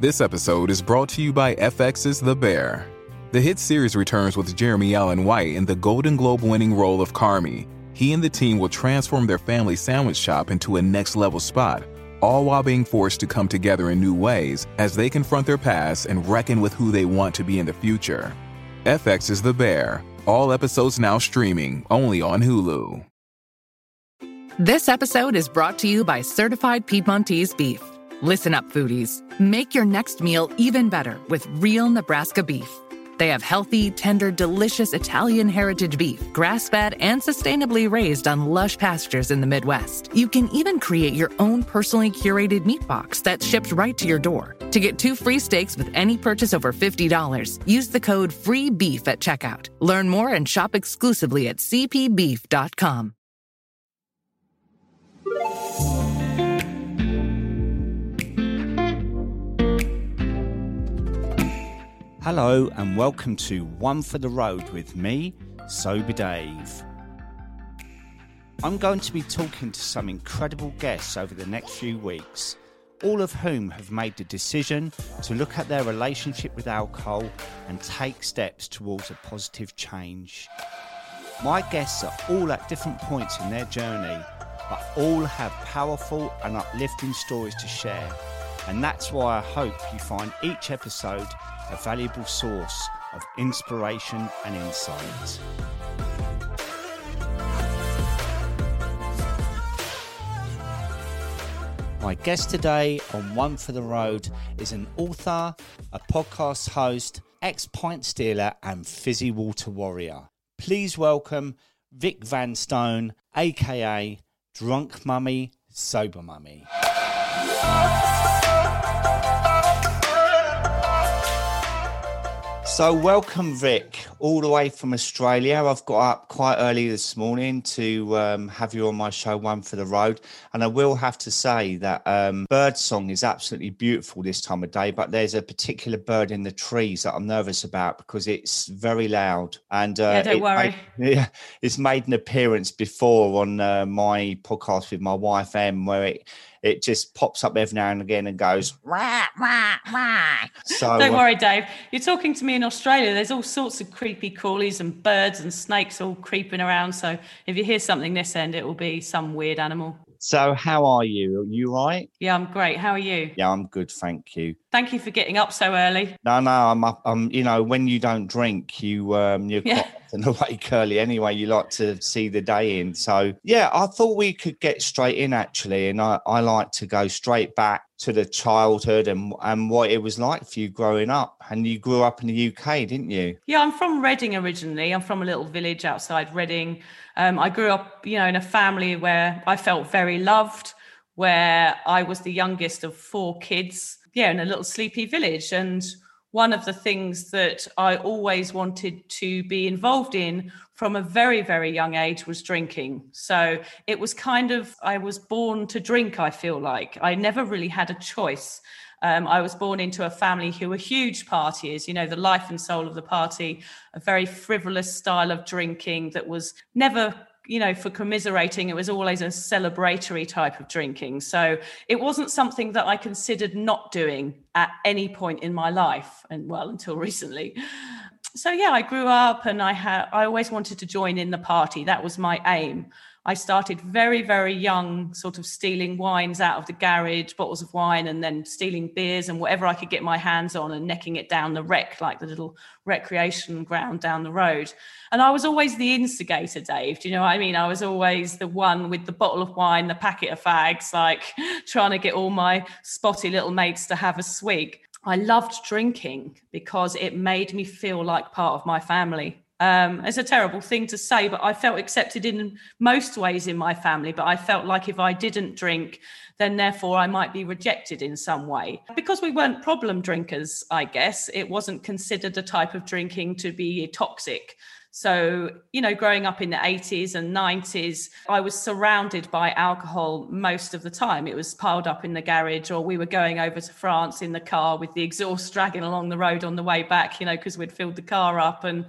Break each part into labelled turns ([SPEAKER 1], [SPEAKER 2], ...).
[SPEAKER 1] This episode is brought to you by FX's The Bear. The hit series returns with Jeremy Allen White in the Golden Globe winning role of Carmy. He and the team will transform their family sandwich shop into a next level spot, all while being forced to come together in new ways as they confront their past and reckon with who they want to be in the future. FX is The Bear. All episodes now streaming only on Hulu.
[SPEAKER 2] This episode is brought to you by Certified Piedmontese Beef. Listen up, foodies. Make your next meal even better with real Nebraska beef. They have healthy, tender, delicious Italian heritage beef, grass fed and sustainably raised on lush pastures in the Midwest. You can even create your own personally curated meat box that's shipped right to your door. To get two free steaks with any purchase over $50, use the code FREEBEEF at checkout. Learn more and shop exclusively at cpbeef.com.
[SPEAKER 3] Hello and welcome to One for the Road with me, Sober Dave. I'm going to be talking to some incredible guests over the next few weeks, all of whom have made the decision to look at their relationship with alcohol and take steps towards a positive change. My guests are all at different points in their journey, but all have powerful and uplifting stories to share. And that's why I hope you find each episode a valuable source of inspiration and insight. My guest today on One for the Road is an author, a podcast host, ex pint stealer, and fizzy water warrior. Please welcome Vic Vanstone, aka Drunk Mummy, Sober Mummy. So, welcome, Vic, all the way from Australia. I've got up quite early this morning to um, have you on my show, One for the Road. And I will have to say that um, bird song is absolutely beautiful this time of day, but there's a particular bird in the trees that I'm nervous about because it's very loud. And
[SPEAKER 4] uh, yeah, don't
[SPEAKER 3] it
[SPEAKER 4] worry.
[SPEAKER 3] Made, yeah, it's made an appearance before on uh, my podcast with my wife, Em, where it it just pops up every now and again and goes rah, rah, rah.
[SPEAKER 4] So don't uh, worry, Dave. You're talking to me in Australia. There's all sorts of creepy crawlies and birds and snakes all creeping around. So if you hear something this end, it will be some weird animal.
[SPEAKER 3] So how are you? Are you right?
[SPEAKER 4] Yeah, I'm great. How are you?
[SPEAKER 3] Yeah, I'm good, thank you.
[SPEAKER 4] Thank you for getting up so early.
[SPEAKER 3] No, no, I'm up. I'm, you know, when you don't drink, you um, you're yeah. quite awake early anyway. You like to see the day in. So yeah, I thought we could get straight in actually, and I, I like to go straight back to the childhood and and what it was like for you growing up. And you grew up in the UK, didn't you?
[SPEAKER 4] Yeah, I'm from Reading originally. I'm from a little village outside Reading. Um, I grew up, you know, in a family where I felt very loved, where I was the youngest of four kids yeah, in a little sleepy village. And one of the things that I always wanted to be involved in from a very, very young age was drinking. So it was kind of, I was born to drink, I feel like. I never really had a choice. Um, I was born into a family who were huge partiers, you know, the life and soul of the party, a very frivolous style of drinking that was never you know, for commiserating, it was always a celebratory type of drinking. So it wasn't something that I considered not doing at any point in my life, and well, until recently. So yeah, I grew up and I had I always wanted to join in the party. That was my aim. I started very, very young, sort of stealing wines out of the garage, bottles of wine, and then stealing beers and whatever I could get my hands on and necking it down the rec, like the little recreation ground down the road. And I was always the instigator, Dave. Do you know what I mean? I was always the one with the bottle of wine, the packet of fags, like trying to get all my spotty little mates to have a swig. I loved drinking because it made me feel like part of my family. Um, it's a terrible thing to say, but I felt accepted in most ways in my family. But I felt like if I didn't drink, then therefore I might be rejected in some way. Because we weren't problem drinkers, I guess, it wasn't considered a type of drinking to be toxic. So, you know, growing up in the 80s and 90s, I was surrounded by alcohol most of the time. It was piled up in the garage, or we were going over to France in the car with the exhaust dragging along the road on the way back, you know, because we'd filled the car up. And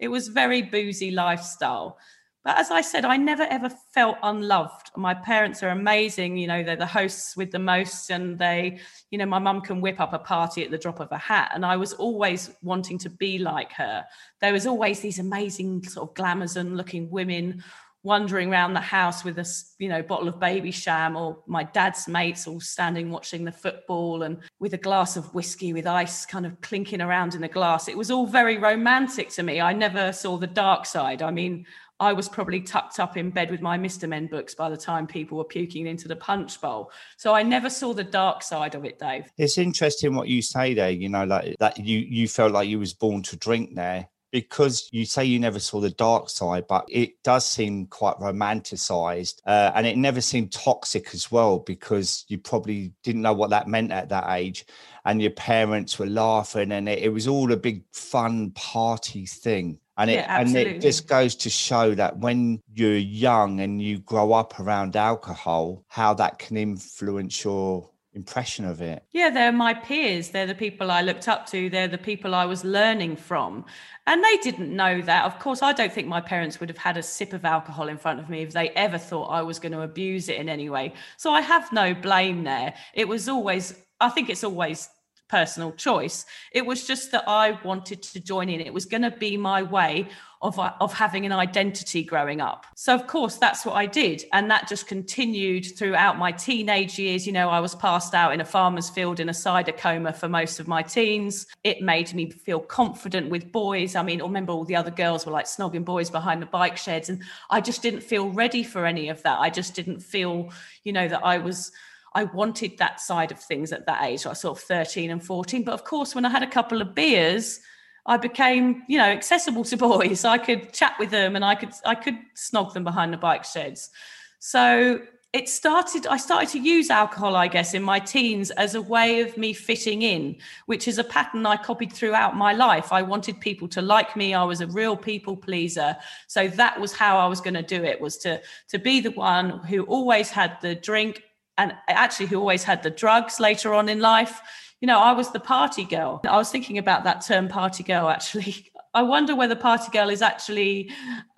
[SPEAKER 4] it was very boozy lifestyle. But as I said, I never ever felt unloved. My parents are amazing. You know, they're the hosts with the most, and they, you know, my mum can whip up a party at the drop of a hat. And I was always wanting to be like her. There was always these amazing sort of glamazon looking women wandering around the house with a you know bottle of Babycham or my dad's mates all standing watching the football and with a glass of whiskey with ice kind of clinking around in the glass it was all very romantic to me i never saw the dark side i mean I was probably tucked up in bed with my Mr. Men books by the time people were puking into the punch bowl. So I never saw the dark side of it, Dave.
[SPEAKER 3] It's interesting what you say there, you know, like that you you felt like you was born to drink there because you say you never saw the dark side, but it does seem quite romanticized. Uh, and it never seemed toxic as well because you probably didn't know what that meant at that age. And your parents were laughing, and it, it was all a big fun party thing. And it, yeah, and it just goes to show that when you're young and you grow up around alcohol, how that can influence your impression of it?
[SPEAKER 4] Yeah, they're my peers. They're the people I looked up to. They're the people I was learning from. And they didn't know that. Of course, I don't think my parents would have had a sip of alcohol in front of me if they ever thought I was going to abuse it in any way. So I have no blame there. It was always, I think it's always personal choice. It was just that I wanted to join in. It was going to be my way of, of having an identity growing up. So, of course, that's what I did. And that just continued throughout my teenage years. You know, I was passed out in a farmer's field in a cider coma for most of my teens. It made me feel confident with boys. I mean, I remember all the other girls were like snogging boys behind the bike sheds. And I just didn't feel ready for any of that. I just didn't feel, you know, that I was I wanted that side of things at that age, like sort of 13 and 14. But of course, when I had a couple of beers, I became, you know, accessible to boys. I could chat with them and I could I could snog them behind the bike sheds. So it started i started to use alcohol i guess in my teens as a way of me fitting in which is a pattern i copied throughout my life i wanted people to like me i was a real people pleaser so that was how i was going to do it was to to be the one who always had the drink and actually who always had the drugs later on in life. You know, I was the party girl. I was thinking about that term party girl actually. I wonder whether party girl is actually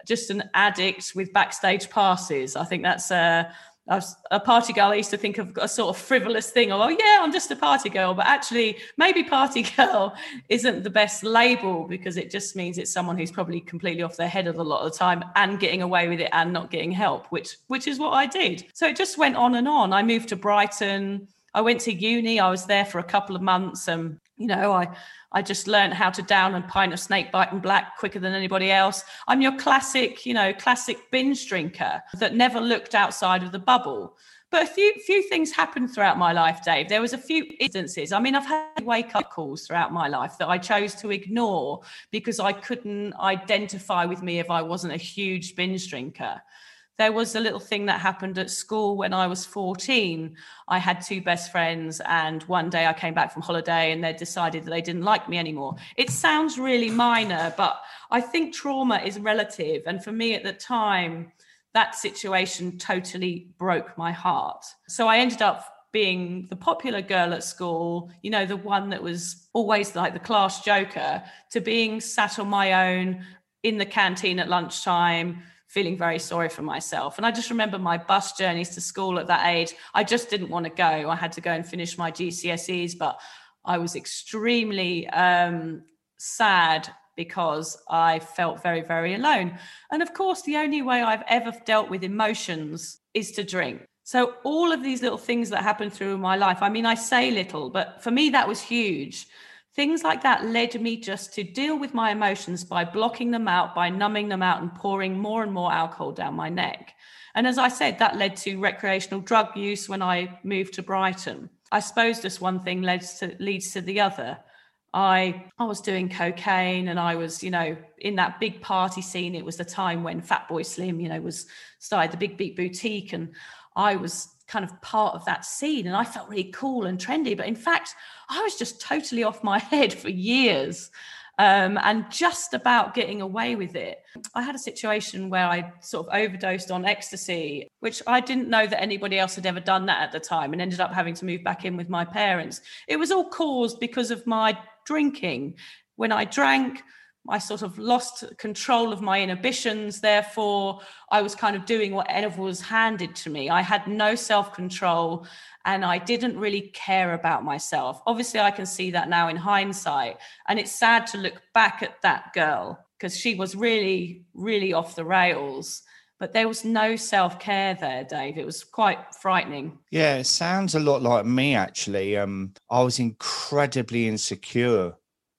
[SPEAKER 4] just an addict with backstage passes. I think that's a a party girl, I used to think of a sort of frivolous thing, oh yeah, I'm just a party girl. But actually, maybe party girl isn't the best label because it just means it's someone who's probably completely off their head a lot of the time and getting away with it and not getting help, which which is what I did. So it just went on and on. I moved to Brighton. I went to uni. I was there for a couple of months, and you know, I I just learned how to down a pint of Snakebite and black quicker than anybody else. I'm your classic, you know, classic binge drinker that never looked outside of the bubble. But a few few things happened throughout my life, Dave. There was a few instances. I mean, I've had wake up calls throughout my life that I chose to ignore because I couldn't identify with me if I wasn't a huge binge drinker there was a little thing that happened at school when I was 14. I had two best friends, and one day I came back from holiday and they decided that they didn't like me anymore. It sounds really minor, but I think trauma is relative. And for me at the time, that situation totally broke my heart. So I ended up being the popular girl at school, you know, the one that was always like the class joker, to being sat on my own in the canteen at lunchtime feeling very sorry for myself. And I just remember my bus journeys to school at that age. I just didn't want to go. I had to go and finish my GCSEs, but I was extremely um, sad because I felt very, very alone. And of course, the only way I've ever dealt with emotions is to drink. So, all of these little things that happened through my life, I mean, I say little, but for me, that was huge. Things like that led me just to deal with my emotions by blocking them out, by numbing them out, and pouring more and more alcohol down my neck. And as I said, that led to recreational drug use when I moved to Brighton. I suppose just one thing leads to, leads to the other. I I was doing cocaine and I was, you know, in that big party scene. It was the time when Fatboy Slim, you know, was started the Big Beat Boutique, and I was kind of part of that scene and I felt really cool and trendy. But in fact, I was just totally off my head for years um, and just about getting away with it. I had a situation where I sort of overdosed on ecstasy, which I didn't know that anybody else had ever done that at the time and ended up having to move back in with my parents. It was all caused because of my drinking. When I drank, I sort of lost control of my inhibitions. Therefore, I was kind of doing whatever was handed to me. I had no self control and I didn't really care about myself. Obviously, I can see that now in hindsight. And it's sad to look back at that girl because she was really, really off the rails. But there was no self care there, Dave. It was quite frightening.
[SPEAKER 3] Yeah, it sounds a lot like me, actually. Um, I was incredibly insecure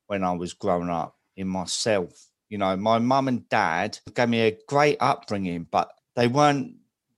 [SPEAKER 3] when I was growing up in myself. You know, my mum and dad gave me a great upbringing, but they weren't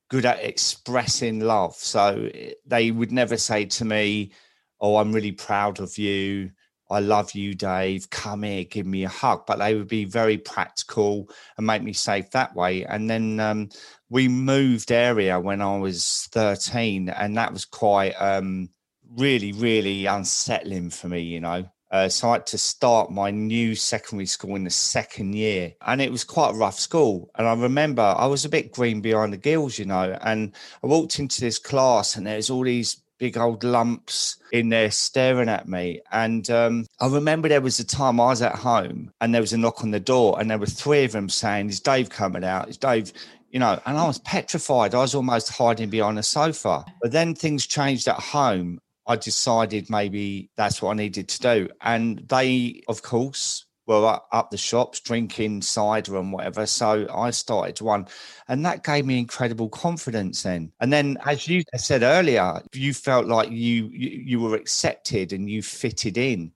[SPEAKER 3] good at expressing love. So eh, they would never say to me, Oh, I'm really proud of you. I love you, Dave. Come here, give me a hug. But they would be very practical and make me safe that way. And then um, we moved area when I was 13, and that was quite um, really, really unsettling for me, you know. Uh, so I had to start my new secondary school in the second year, and it was quite a rough school. And I remember I was a bit green behind the gills, you know. And I walked into this class, and there's all these big old lumps in there staring at me. And um, I remember there was a time I was at home, and there was a knock on the door, and there were three of them saying, "Is Dave coming out? Is Dave?" You know, and I was petrified. I was almost hiding behind a sofa. But then things changed at home, I decided maybe that's what I needed to do. And they, of course, were up the shops drinking cider and whatever. So I started one, and that gave me incredible confidence. Then, and then, as you said earlier, you felt like you you, you were accepted and you fitted in.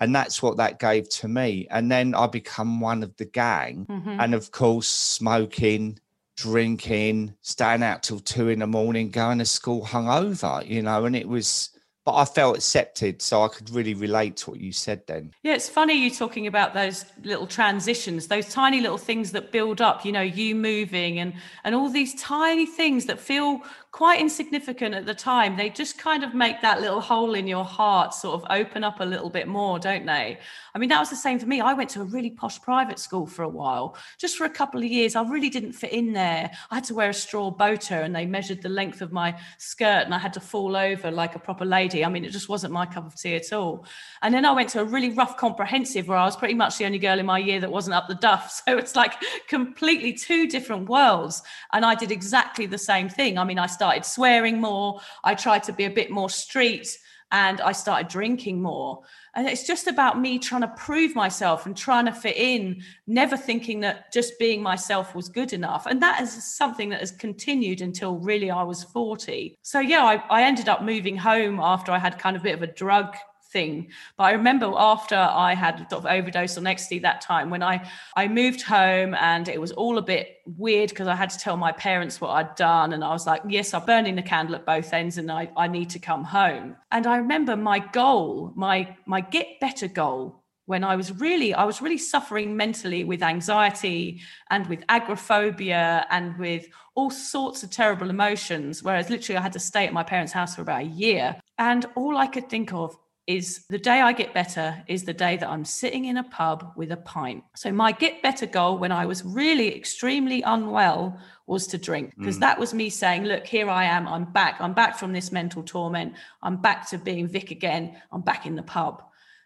[SPEAKER 3] And that's what that gave to me. And then I become one of the gang. Mm-hmm. And of course, smoking, drinking, staying out till two in the morning, going to school hungover, you know, and it was but I felt accepted, so I could really relate to what you said then.
[SPEAKER 4] Yeah, it's funny you talking about those little transitions, those tiny little things that build up. You know, you moving and and all these tiny things that feel quite insignificant at the time. They just kind of make that little hole in your heart sort of open up a little bit more, don't they? I mean, that was the same for me. I went to a really posh private school for a while, just for a couple of years. I really didn't fit in there. I had to wear a straw boater and they measured the length of my skirt and I had to fall over like a proper lady. I mean, it just wasn't my cup of tea at all. And then I went to a really rough comprehensive where I was pretty much the only girl in my year that wasn't up the duff. So it's like completely two different worlds. And I did exactly the same thing. I mean, I started swearing more, I tried to be a bit more street and I started drinking more. And it's just about me trying to prove myself and trying to fit in, never thinking that just being myself was good enough. And that is something that has continued until really I was 40. So, yeah, I, I ended up moving home after I had kind of a bit of a drug thing. But I remember after I had sort of overdose on ecstasy that time when I I moved home and it was all a bit weird because I had to tell my parents what I'd done. And I was like, yes, I'm burning the candle at both ends and I, I need to come home. And I remember my goal, my my get better goal when I was really, I was really suffering mentally with anxiety and with agoraphobia and with all sorts of terrible emotions. Whereas literally I had to stay at my parents' house for about a year. And all I could think of is the day I get better is the day that I'm sitting in a pub with a pint. So my get better goal when I was really extremely unwell was to drink because mm. that was me saying, look, here I am. I'm back. I'm back from this mental torment. I'm back to being Vic again. I'm back in the pub.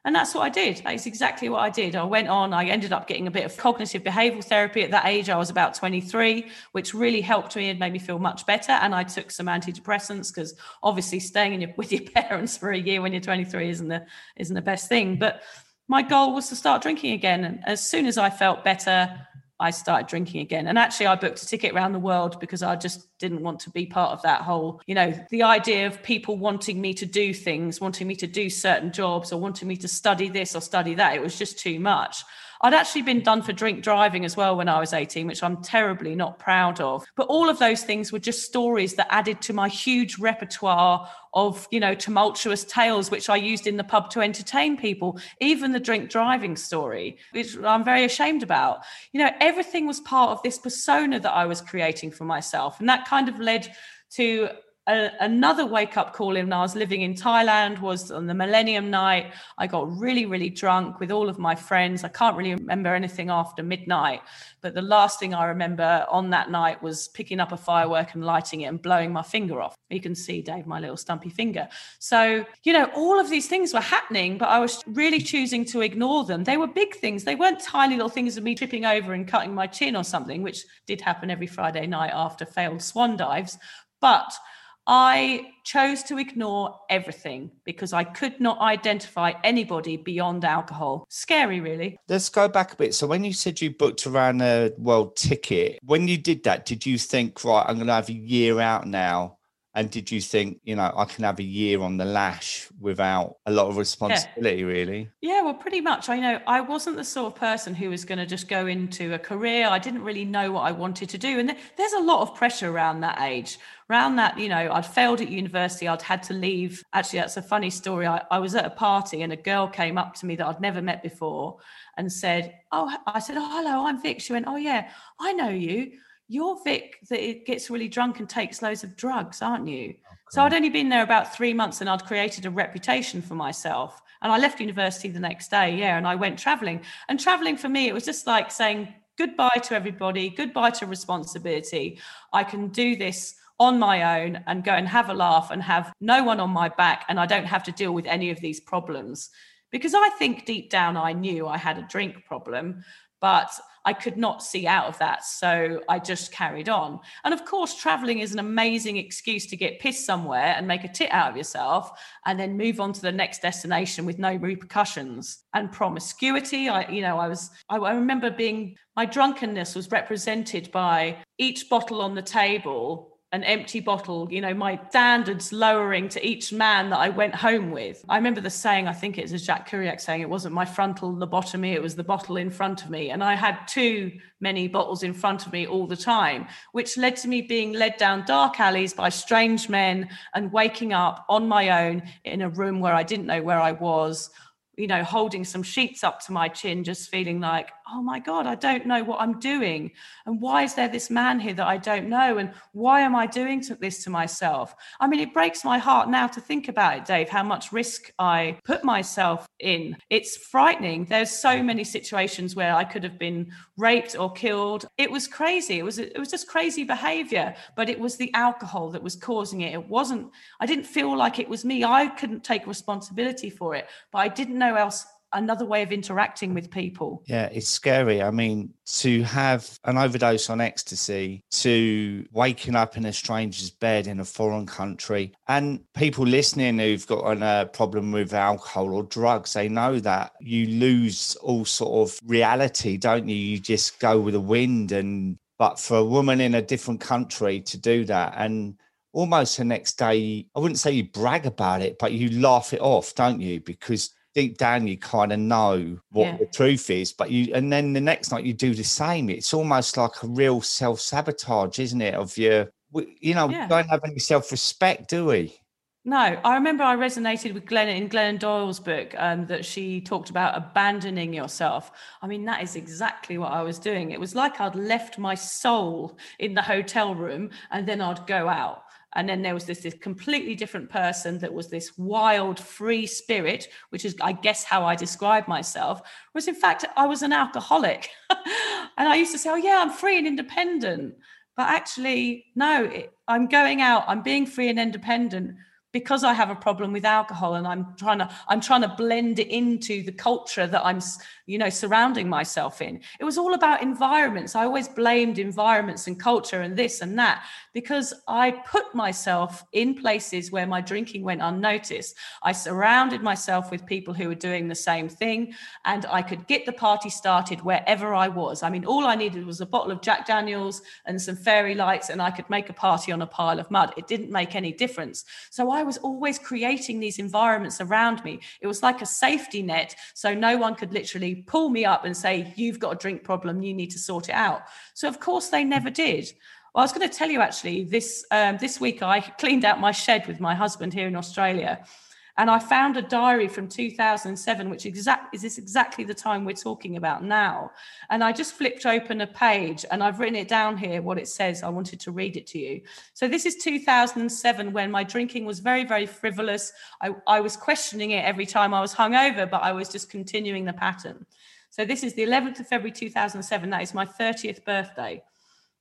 [SPEAKER 4] And that's what I did. That's exactly what I did. I went on, I ended up getting a bit of cognitive behavioral therapy at that age. I was about 23, which really helped me and made me feel much better. And I took some antidepressants because obviously staying your, with your parents for a year when you're 23 isn't the, isn't the best thing. But my goal was to start drinking again. And as soon as I felt better, I started drinking again. And actually, I booked a ticket around the world because I just didn't want to be part of that whole, you know, the idea of people wanting me to do things, wanting me to do certain jobs, or wanting me to study this or study that. It was just too much. I'd actually been done for drink driving as well when I was 18, which I'm terribly not proud of. But all of those things were just stories that added to my huge repertoire of, you know, tumultuous tales, which I used in the pub to entertain people, even the drink driving story, which I'm very ashamed about. You know, everything was part of this persona that I was creating for myself. And that kind of led to a, another wake up call when I was living in Thailand was on the Millennium Night. I got really, really drunk with all of my friends. I can't really remember anything after midnight, but the last thing I remember on that night was picking up a firework and lighting it and blowing my finger off. You can see, Dave, my little stumpy finger. So, you know, all of these things were happening, but I was really choosing to ignore them. They were big things. They weren't tiny little things of me tripping over and cutting my chin or something, which did happen every Friday night after failed swan dives. But I chose to ignore everything because I could not identify anybody beyond alcohol. Scary, really.
[SPEAKER 3] Let's go back a bit. So, when you said you booked around a world ticket, when you did that, did you think, right, I'm going to have a year out now? And did you think, you know, I can have a year on the lash without a lot of responsibility,
[SPEAKER 4] yeah.
[SPEAKER 3] really?
[SPEAKER 4] Yeah, well, pretty much. I know I wasn't the sort of person who was going to just go into a career. I didn't really know what I wanted to do. And there's a lot of pressure around that age. Around that, you know, I'd failed at university. I'd had to leave. Actually, that's a funny story. I, I was at a party and a girl came up to me that I'd never met before and said, Oh, I said, Oh, hello, I'm Vic. She went, Oh, yeah, I know you you're Vic that it gets really drunk and takes loads of drugs, aren't you? Oh, so I'd only been there about three months and I'd created a reputation for myself. And I left university the next day, yeah, and I went traveling. And traveling for me, it was just like saying goodbye to everybody, goodbye to responsibility. I can do this on my own and go and have a laugh and have no one on my back. And I don't have to deal with any of these problems. Because I think deep down I knew I had a drink problem, but I could not see out of that. So I just carried on. And of course, traveling is an amazing excuse to get pissed somewhere and make a tit out of yourself and then move on to the next destination with no repercussions. And promiscuity, I, you know, I was, I, I remember being, my drunkenness was represented by each bottle on the table an empty bottle, you know, my standards lowering to each man that I went home with. I remember the saying, I think it's Jacques Chirac saying, it wasn't my frontal lobotomy, it was the bottle in front of me. And I had too many bottles in front of me all the time, which led to me being led down dark alleys by strange men and waking up on my own in a room where I didn't know where I was you know, holding some sheets up to my chin, just feeling like, oh my God, I don't know what I'm doing. And why is there this man here that I don't know? And why am I doing this to myself? I mean, it breaks my heart now to think about it, Dave, how much risk I put myself in. It's frightening. There's so many situations where I could have been raped or killed. It was crazy. It was it was just crazy behavior, but it was the alcohol that was causing it. It wasn't I didn't feel like it was me. I couldn't take responsibility for it, but I didn't know know else another way of interacting with people.
[SPEAKER 3] Yeah, it's scary. I mean, to have an overdose on ecstasy, to waking up in a stranger's bed in a foreign country, and people listening who've got a uh, problem with alcohol or drugs, they know that you lose all sort of reality, don't you? You just go with the wind. And but for a woman in a different country to do that, and almost the next day, I wouldn't say you brag about it, but you laugh it off, don't you? Because deep down you kind of know what yeah. the truth is but you and then the next night you do the same it's almost like a real self-sabotage isn't it of your you know yeah. don't have any self-respect do we
[SPEAKER 4] no, I remember I resonated with Glenn in Glennon Doyle's book um, that she talked about abandoning yourself. I mean, that is exactly what I was doing. It was like I'd left my soul in the hotel room and then I'd go out. And then there was this, this completely different person that was this wild, free spirit, which is, I guess, how I describe myself. Was in fact, I was an alcoholic. and I used to say, oh, yeah, I'm free and independent. But actually, no, it, I'm going out, I'm being free and independent because I have a problem with alcohol and I'm trying to I'm trying to blend it into the culture that I'm you know surrounding myself in. It was all about environments. I always blamed environments and culture and this and that because I put myself in places where my drinking went unnoticed. I surrounded myself with people who were doing the same thing and I could get the party started wherever I was. I mean all I needed was a bottle of Jack Daniels and some fairy lights and I could make a party on a pile of mud. It didn't make any difference. So I was always creating these environments around me. It was like a safety net. So no one could literally pull me up and say, You've got a drink problem, you need to sort it out. So, of course, they never did. Well, I was going to tell you actually this um, this week I cleaned out my shed with my husband here in Australia. And I found a diary from 2007, which exact is this exactly the time we're talking about now. And I just flipped open a page and I've written it down here, what it says. I wanted to read it to you. So this is 2007 when my drinking was very, very frivolous. I, I was questioning it every time I was hungover, but I was just continuing the pattern. So this is the 11th of February 2007. That is my 30th birthday.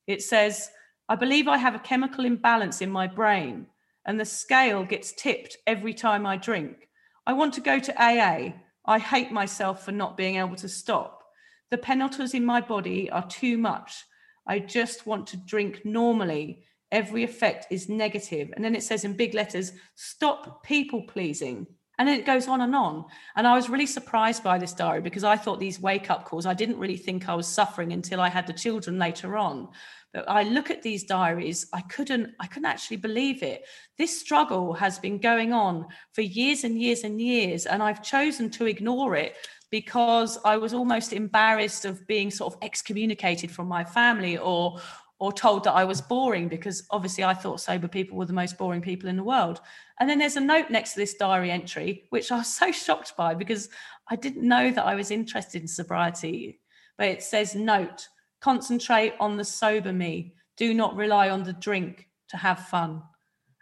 [SPEAKER 4] It says, I believe I have a chemical imbalance in my brain and the scale gets tipped every time I drink. I want to go to AA. I hate myself for not being able to stop. The penalties in my body are too much. I just want to drink normally. Every effect is negative. And then it says in big letters, stop people pleasing. And it goes on and on. And I was really surprised by this diary because I thought these wake up calls, I didn't really think I was suffering until I had the children later on. But i look at these diaries, I couldn't, I couldn't actually believe it. This struggle has been going on for years and years and years, and I've chosen to ignore it because I was almost embarrassed of being sort of excommunicated from my family or or told that I was boring because obviously I thought sober people were the most boring people in the world. And then there's a note next to this diary entry, which I was so shocked by because I didn't know that I was interested in sobriety. But it says, Note, Concentrate on the sober me. Do not rely on the drink to have fun.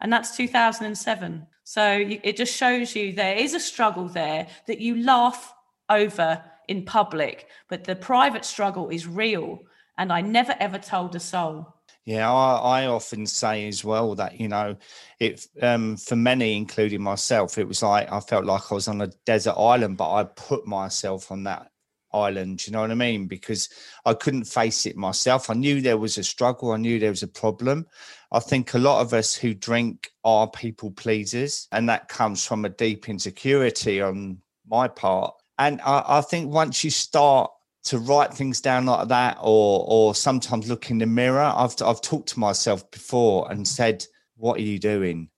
[SPEAKER 4] And that's 2007. So it just shows you there is a struggle there that you laugh over in public, but the private struggle is real. And I never ever told a soul.
[SPEAKER 3] Yeah, I, I, often say as well that you know, it um, for many, including myself, it was like I felt like I was on a desert island, but I put myself on that island. You know what I mean? Because I couldn't face it myself. I knew there was a struggle. I knew there was a problem. I think a lot of us who drink are people pleasers, and that comes from a deep insecurity on my part. And I, I think once you start to write things down like that, or or sometimes look in the mirror, I've I've talked to myself before and said, "What are you doing?"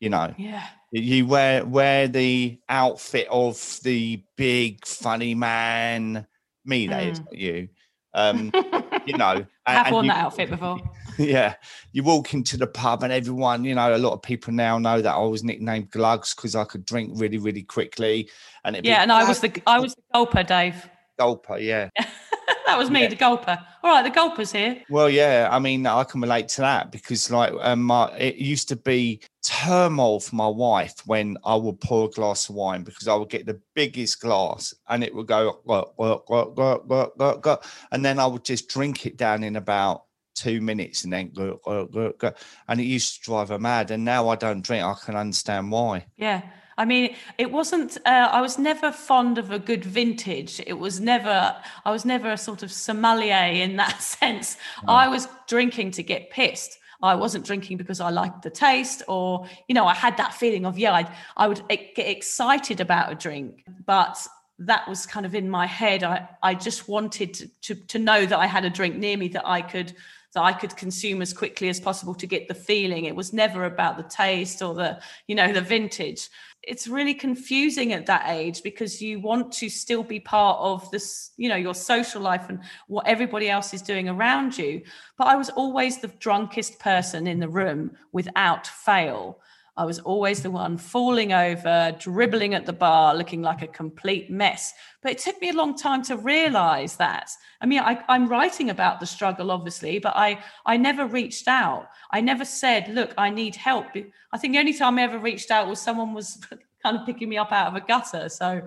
[SPEAKER 3] You know,
[SPEAKER 4] yeah
[SPEAKER 3] you wear wear the outfit of the big funny man. Me, that mm. is you. Um, you know,
[SPEAKER 4] I've worn you, that outfit before.
[SPEAKER 3] Yeah, you walk into the pub and everyone, you know, a lot of people now know that I was nicknamed Glugs because I could drink really, really quickly. And
[SPEAKER 4] yeah, be, and I was the I was the gulper, Dave.
[SPEAKER 3] Gulper, yeah.
[SPEAKER 4] that was me, yeah. the gulper. All right, the gulper's here.
[SPEAKER 3] Well, yeah, I mean, I can relate to that because, like, um, my it used to be turmoil for my wife when I would pour a glass of wine because I would get the biggest glass and it would go, go, go, go, go, go, go, and then I would just drink it down in about two minutes and then go, go, go, go. and it used to drive her mad. And now I don't drink. I can understand why.
[SPEAKER 4] Yeah. I mean, it wasn't. Uh, I was never fond of a good vintage. It was never. I was never a sort of sommelier in that sense. I was drinking to get pissed. I wasn't drinking because I liked the taste, or you know, I had that feeling of yeah, I'd, I would get excited about a drink, but that was kind of in my head. I I just wanted to to, to know that I had a drink near me that I could that I could consume as quickly as possible to get the feeling. It was never about the taste or the, you know, the vintage. It's really confusing at that age because you want to still be part of this, you know, your social life and what everybody else is doing around you. But I was always the drunkest person in the room without fail. I was always the one falling over, dribbling at the bar, looking like a complete mess. But it took me a long time to realize that. I mean, I, am writing about the struggle, obviously, but I, I never reached out. I never said, look, I need help. I think the only time I ever reached out was someone was kind of picking me up out of a gutter. So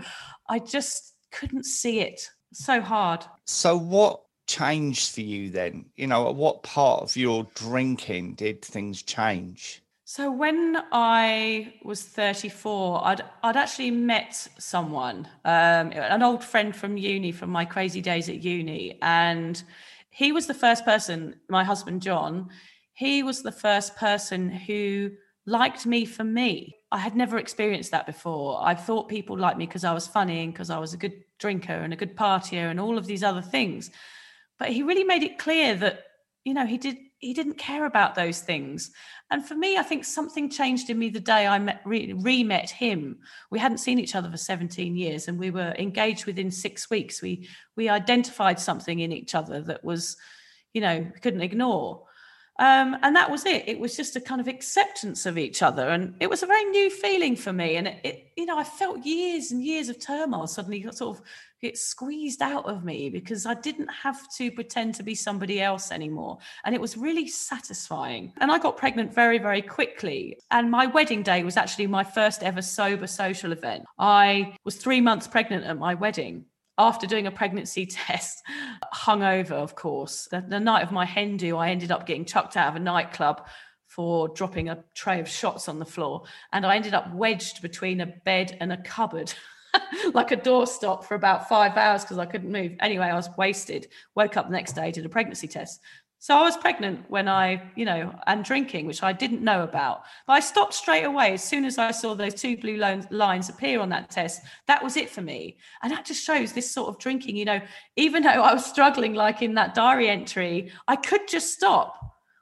[SPEAKER 4] I just couldn't see it. So hard.
[SPEAKER 3] So, what changed for you then? You know, at what part of your drinking did things change?
[SPEAKER 4] So when I was 34, I'd I'd actually met someone, um, an old friend from uni, from my crazy days at uni, and he was the first person. My husband John, he was the first person who liked me for me. I had never experienced that before. I thought people liked me because I was funny and because I was a good drinker and a good partier and all of these other things. But he really made it clear that you know he did he didn't care about those things and for me i think something changed in me the day i met re met him we hadn't seen each other for 17 years and we were engaged within six weeks we we identified something in each other that was you know couldn't ignore Um, and that was it. It was just a kind of acceptance of each other. And it was a very new feeling for me. And it, it you know, I felt years and years of turmoil suddenly sort of it squeezed out of me because I didn't have to pretend to be somebody else anymore. And it was really satisfying. And I got pregnant very, very quickly. And my wedding day was actually my first ever sober social event. I was three months pregnant at my wedding after doing a pregnancy test, hungover, of course. The, the night of my hen do, I ended up getting chucked out of a nightclub for dropping a tray of shots on the floor. And I ended up wedged between a bed and a cupboard. like a doorstop for about five hours because I couldn't move. Anyway, I was wasted. Woke up the next day, did a pregnancy test. So I was pregnant when I, you know, and drinking, which I didn't know about. But I stopped straight away as soon as I saw those two blue lines appear on that test. That was it for me. And that just shows this sort of drinking, you know, even though I was struggling, like in that diary entry, I could just stop.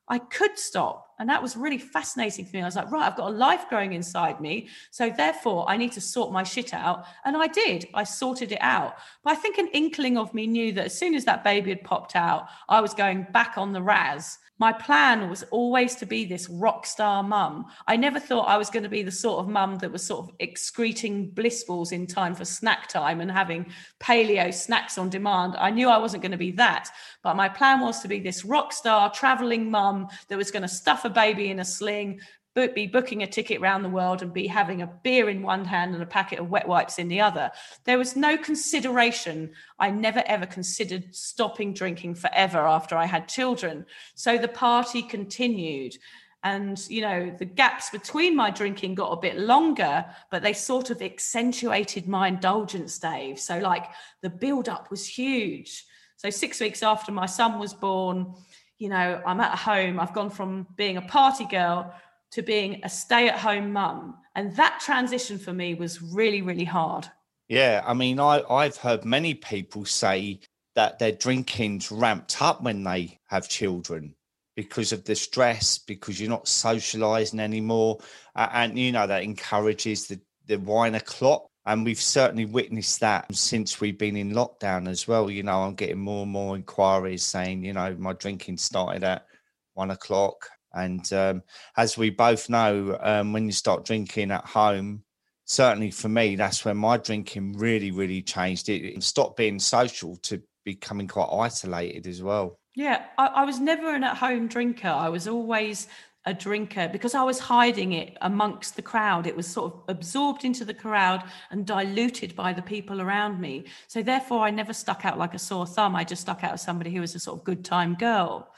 [SPEAKER 4] I could stop. And that was really fascinating for me. I was like, right, I've got a life growing inside me. So therefore, I need to sort my shit out. And I did. I sorted it out. But I think an inkling of me knew that as soon as that baby had popped out, I was going back on the Raz my plan was always to be this rock star mum. I never thought I was going to be the sort of mum that was sort of excreting blissfuls in time for snack time and having paleo snacks on demand. I knew I wasn't going to be that, but my plan was to be this rock star traveling mum that was going to stuff a baby in a sling, be booking a ticket around the world and be having a beer in one hand and a packet of wet wipes in the other. There was no consideration. I never ever considered stopping drinking forever after I had children. So the party continued. And, you know, the gaps between my drinking got a bit longer, but they sort of accentuated my indulgence, Dave. So, like, the build up was huge. So, six weeks after my son was born, you know, I'm at home. I've gone from being a party girl to being a stay at home mum. And that transition for me was really, really hard.
[SPEAKER 3] Yeah. I mean, I, I've heard many people say that their drinking's ramped up when they have children because of the stress, because you're not socializing anymore. Uh, and, you know, that encourages the, the wine o'clock. And we've certainly witnessed that since we've been in lockdown as well. You know, I'm getting more and more inquiries saying, you know, my drinking started at one o'clock and um, as we both know, um, when you start drinking at home, certainly for me, that's when my drinking really, really changed. It, stopped being social to becoming quite isolated as well.
[SPEAKER 4] Yeah, I, I was never an at home drinker. I was always a drinker because I was hiding it amongst the crowd. It was sort of absorbed into the crowd and diluted by the people around me. So therefore, I never stuck out like a sore thumb. I just stuck out as somebody who was a sort of good time girl.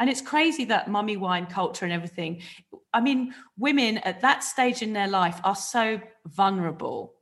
[SPEAKER 4] And it's crazy that mummy wine culture and everything. I mean, women at that stage in their life are so vulnerable.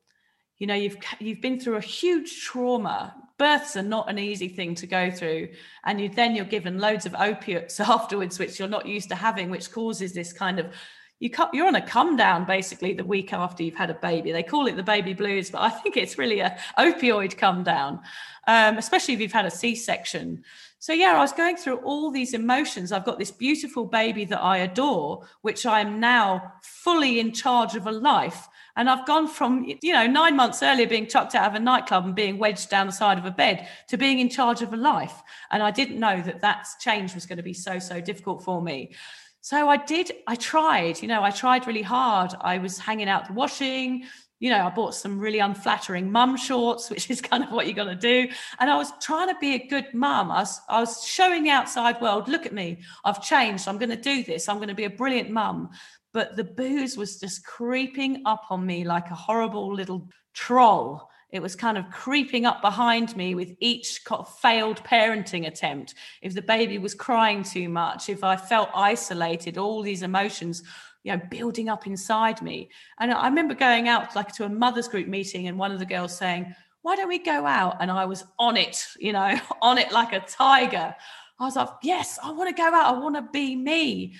[SPEAKER 4] You know, you've you've been through a huge trauma. Births are not an easy thing to go through, and you then you're given loads of opiates afterwards, which you're not used to having, which causes this kind of you you're on a come down basically the week after you've had a baby. They call it the baby blues, but I think it's really a opioid come down, um, especially if you've had a C section. So, yeah, I was going through all these emotions. I've got this beautiful baby that I adore, which I am now fully in charge of a life. And I've gone from, you know, nine months earlier being chucked out of a nightclub and being wedged down the side of a bed to being in charge of a life. And I didn't know that that change was going to be so, so difficult for me. So I did, I tried, you know, I tried really hard. I was hanging out the washing, you know, I bought some really unflattering mum shorts, which is kind of what you got to do. And I was trying to be a good mum. I was, I was showing the outside world, look at me, I've changed. I'm going to do this. I'm going to be a brilliant mum. But the booze was just creeping up on me like a horrible little troll. It was kind of creeping up behind me with each failed parenting attempt. If the baby was crying too much, if I felt isolated, all these emotions you know building up inside me. And i remember going out like to a mothers group meeting and one of the girls saying why don't we go out? And i was on it you know on it like a tiger. I was like yes i want to go out i want to be me.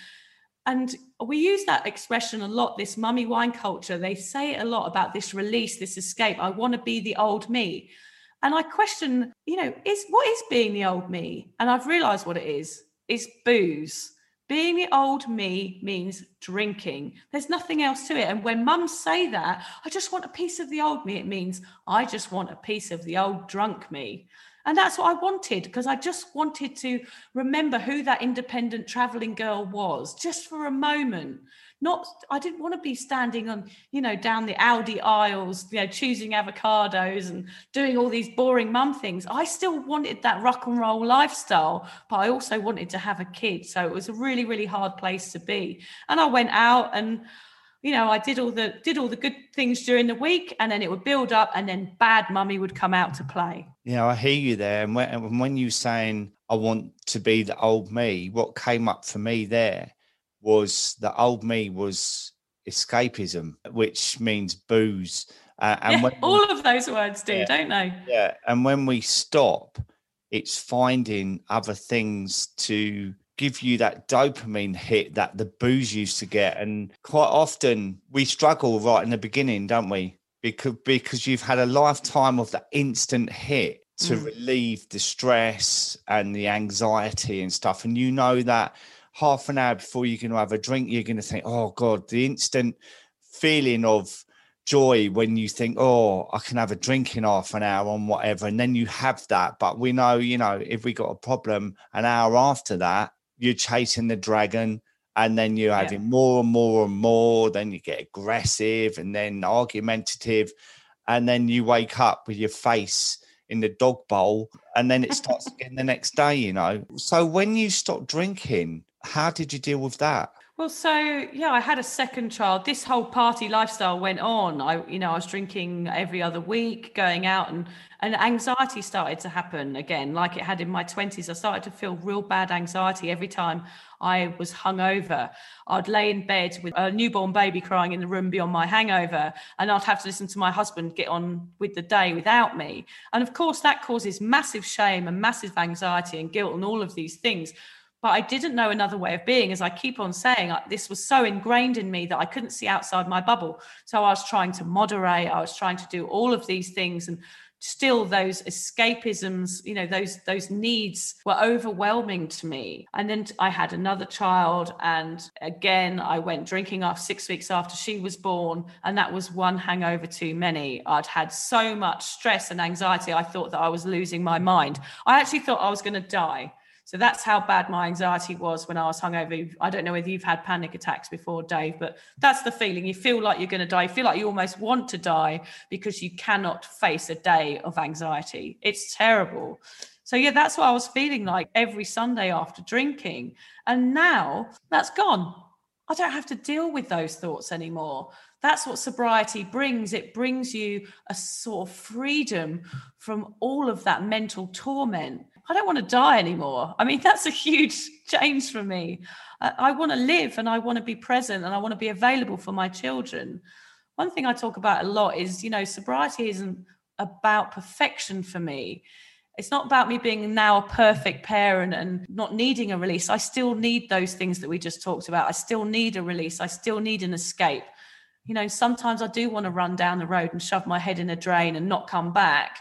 [SPEAKER 4] And we use that expression a lot this mummy wine culture. They say a lot about this release this escape i want to be the old me. And i question you know is what is being the old me? And i've realized what it is. It's booze being the old me means drinking. There's nothing else to it. And when mums say that, I just want a piece of the old me, it means I just want a piece of the old drunk me. And that's what I wanted because I just wanted to remember who that independent traveling girl was just for a moment. Not, I didn't want to be standing on, you know, down the Aldi aisles, you know, choosing avocados and doing all these boring mum things. I still wanted that rock and roll lifestyle, but I also wanted to have a kid. So it was a really, really hard place to be. And I went out and you know, I did all the did all the good things during the week, and then it would build up, and then bad mummy would come out to play.
[SPEAKER 3] Yeah, I hear you there. And when, when you saying I want to be the old me, what came up for me there was the old me was escapism, which means booze.
[SPEAKER 4] Uh, and yeah, all of those words do, yeah, don't they?
[SPEAKER 3] Yeah. And when we stop, it's finding other things to give you that dopamine hit that the booze used to get. And quite often we struggle right in the beginning, don't we? Because because you've had a lifetime of the instant hit to mm. relieve the stress and the anxiety and stuff. And you know that half an hour before you're going to have a drink, you're going to think, oh God, the instant feeling of joy when you think, oh, I can have a drink in half an hour on whatever. And then you have that. But we know, you know, if we got a problem an hour after that, you're chasing the dragon and then you're having more and more and more then you get aggressive and then argumentative and then you wake up with your face in the dog bowl and then it starts again the next day you know so when you stop drinking how did you deal with that
[SPEAKER 4] well, so yeah, I had a second child. This whole party lifestyle went on. I, you know, I was drinking every other week, going out, and and anxiety started to happen again, like it had in my twenties. I started to feel real bad anxiety every time I was hungover. I'd lay in bed with a newborn baby crying in the room beyond my hangover, and I'd have to listen to my husband get on with the day without me. And of course, that causes massive shame and massive anxiety and guilt and all of these things but I didn't know another way of being. As I keep on saying, this was so ingrained in me that I couldn't see outside my bubble. So I was trying to moderate, I was trying to do all of these things. And still those escapisms you know those those needs were overwhelming to me and then i had another child and again i went drinking off six weeks after she was born and that was one hangover too many i'd had so much stress and anxiety i thought that i was losing my mind i actually thought i was going to die so that's how bad my anxiety was when I was hungover. I don't know whether you've had panic attacks before, Dave, but that's the feeling. You feel like you're going to die. You feel like you almost want to die because you cannot face a day of anxiety. It's terrible. So, yeah, that's what I was feeling like every Sunday after drinking. And now that's gone. I don't have to deal with those thoughts anymore. That's what sobriety brings. It brings you a sort of freedom from all of that mental torment. I don't want to die anymore. I mean, that's a huge change for me. I, I want to live and I want to be present and I want to be available for my children. One thing I talk about a lot is, you know, sobriety isn't about perfection for me. It's not about me being now a perfect parent and not needing a release. I still need those things that we just talked about. I still need a release. I still need an escape. You know, sometimes I do want to run down the road and shove my head in a drain and not come back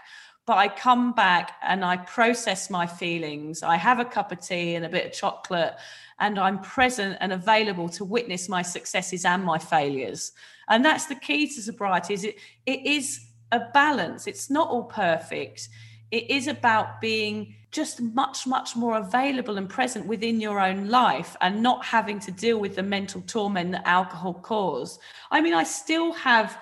[SPEAKER 4] but I come back and I process my feelings. I have a cup of tea and a bit of chocolate, and I'm present and available to witness my successes and my failures. And that's the key to sobriety. Is it? It is a balance. It's not all perfect. It is about being just much, much more available and present within your own life and not having to deal with the mental torment that alcohol causes. I mean, I still have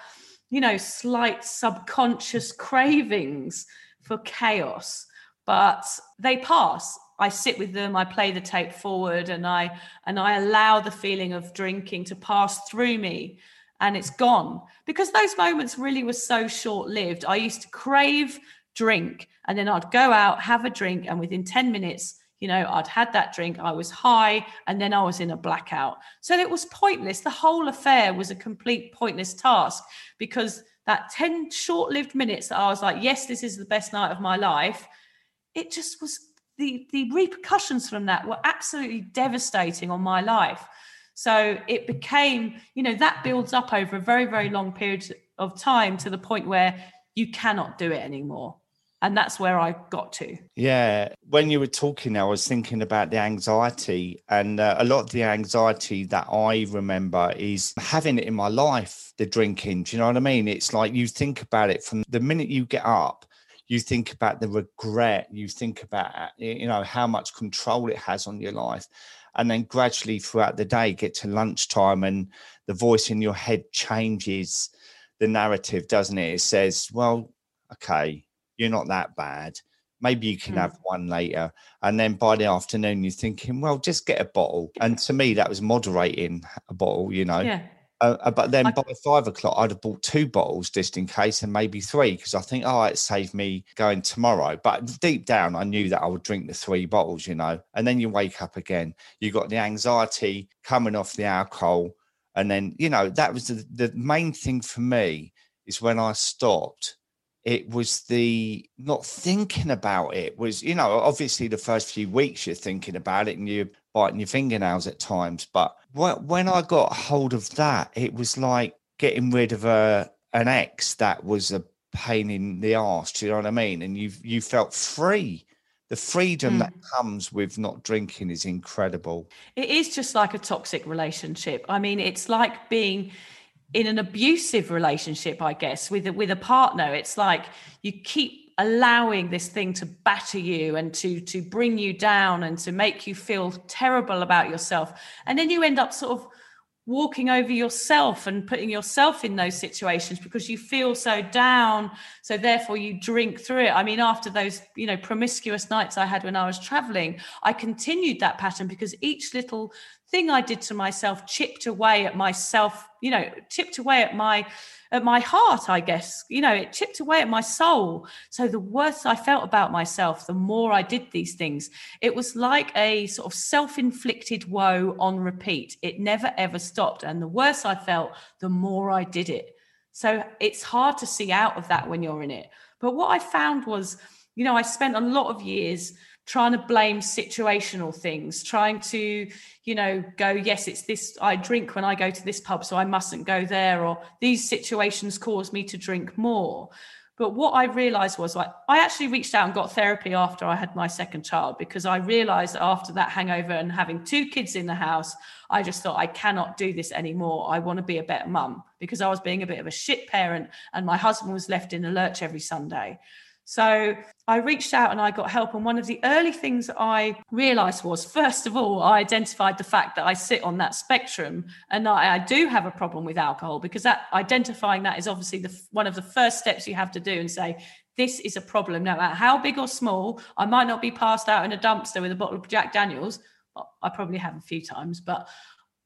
[SPEAKER 4] you know, slight subconscious cravings for chaos, but they pass. I sit with them, I play the tape forward and I and I allow the feeling of drinking to pass through me and it's gone because those moments really were so short-lived. I used to crave drink and then I'd go out, have a drink and within 10 minutes you know i'd had that drink i was high and then i was in a blackout so it was pointless the whole affair was a complete pointless task because that 10 short-lived minutes that i was like yes this is the best night of my life it just was the the repercussions from that were absolutely devastating on my life. So it became you know that builds up over a very very long period of time to the point where you cannot do it anymore and that's where I got to.
[SPEAKER 3] Yeah, when you were talking, I was thinking about the anxiety, and uh, a lot of the anxiety that I remember is having it in my life, the drinking. Do you know what I mean? It's like you think about it from the minute you get up, you think about the regret, you think about, you know, how much control it has on your life. And then gradually throughout the day, get to lunchtime and the voice in your head changes the narrative, doesn't it? It says, well, okay, you're not that bad. Maybe you can mm. have one later. And then by the afternoon, you're thinking, well, just get a bottle. And to me, that was moderating a bottle, you know.
[SPEAKER 4] Yeah.
[SPEAKER 3] Uh, uh but then I, by five o'clock, I'd have bought two bottles just in case, and maybe three because I think, oh, it saved me going tomorrow. But deep down, I knew that I would drink the three bottles, you know. And then you wake up again. You got the anxiety coming off the alcohol, and then you know that was the, the main thing for me is when I stopped it was the not thinking about it was you know obviously the first few weeks you're thinking about it and you're biting your fingernails at times but when i got hold of that it was like getting rid of a an ex that was a pain in the arse do you know what i mean? And you you felt free. The freedom mm. that comes with not drinking is incredible.
[SPEAKER 4] It is just like a toxic relationship. I mean it's like being in an abusive relationship, I guess, with a, with a partner, it's like you keep allowing this thing to batter you and to to bring you down and to make you feel terrible about yourself, and then you end up sort of walking over yourself and putting yourself in those situations because you feel so down so therefore you drink through it. I mean after those you know promiscuous nights i had when i was traveling i continued that pattern because each little thing I did to myself chipped away at myself, you know, chipped away at my at my heart, I guess. You know, it chipped away at my soul. So the worse I felt about myself, the more I did these things. It was like a sort of self-inflicted woe on repeat. It never ever stopped. And the worse I felt, the more I did it. So it's hard to see out of that when you're in it. But what I found was, you know, I spent a lot of years trying to blame situational things, trying to, you know, go, yes, it's this, I drink when I go to this pub, so I mustn't go there, or these situations cause me to drink more. But what I realized was like, I actually reached out and got therapy after I had my second child because I realized after that hangover and having two kids in the house, I just thought, I cannot do this anymore. I want to be a better mum because I was being a bit of a shit parent and my husband was left in a lurch every Sunday. So I reached out and I got help. And one of the early things I realized was, first of all, I identified the fact that I sit on that spectrum and I, I do have a problem with alcohol because that identifying that is obviously the, one of the first steps you have to do and say, this is a problem. No matter how big or small, I might not be passed out in a dumpster with a bottle of Jack Daniels. I probably have a few times, but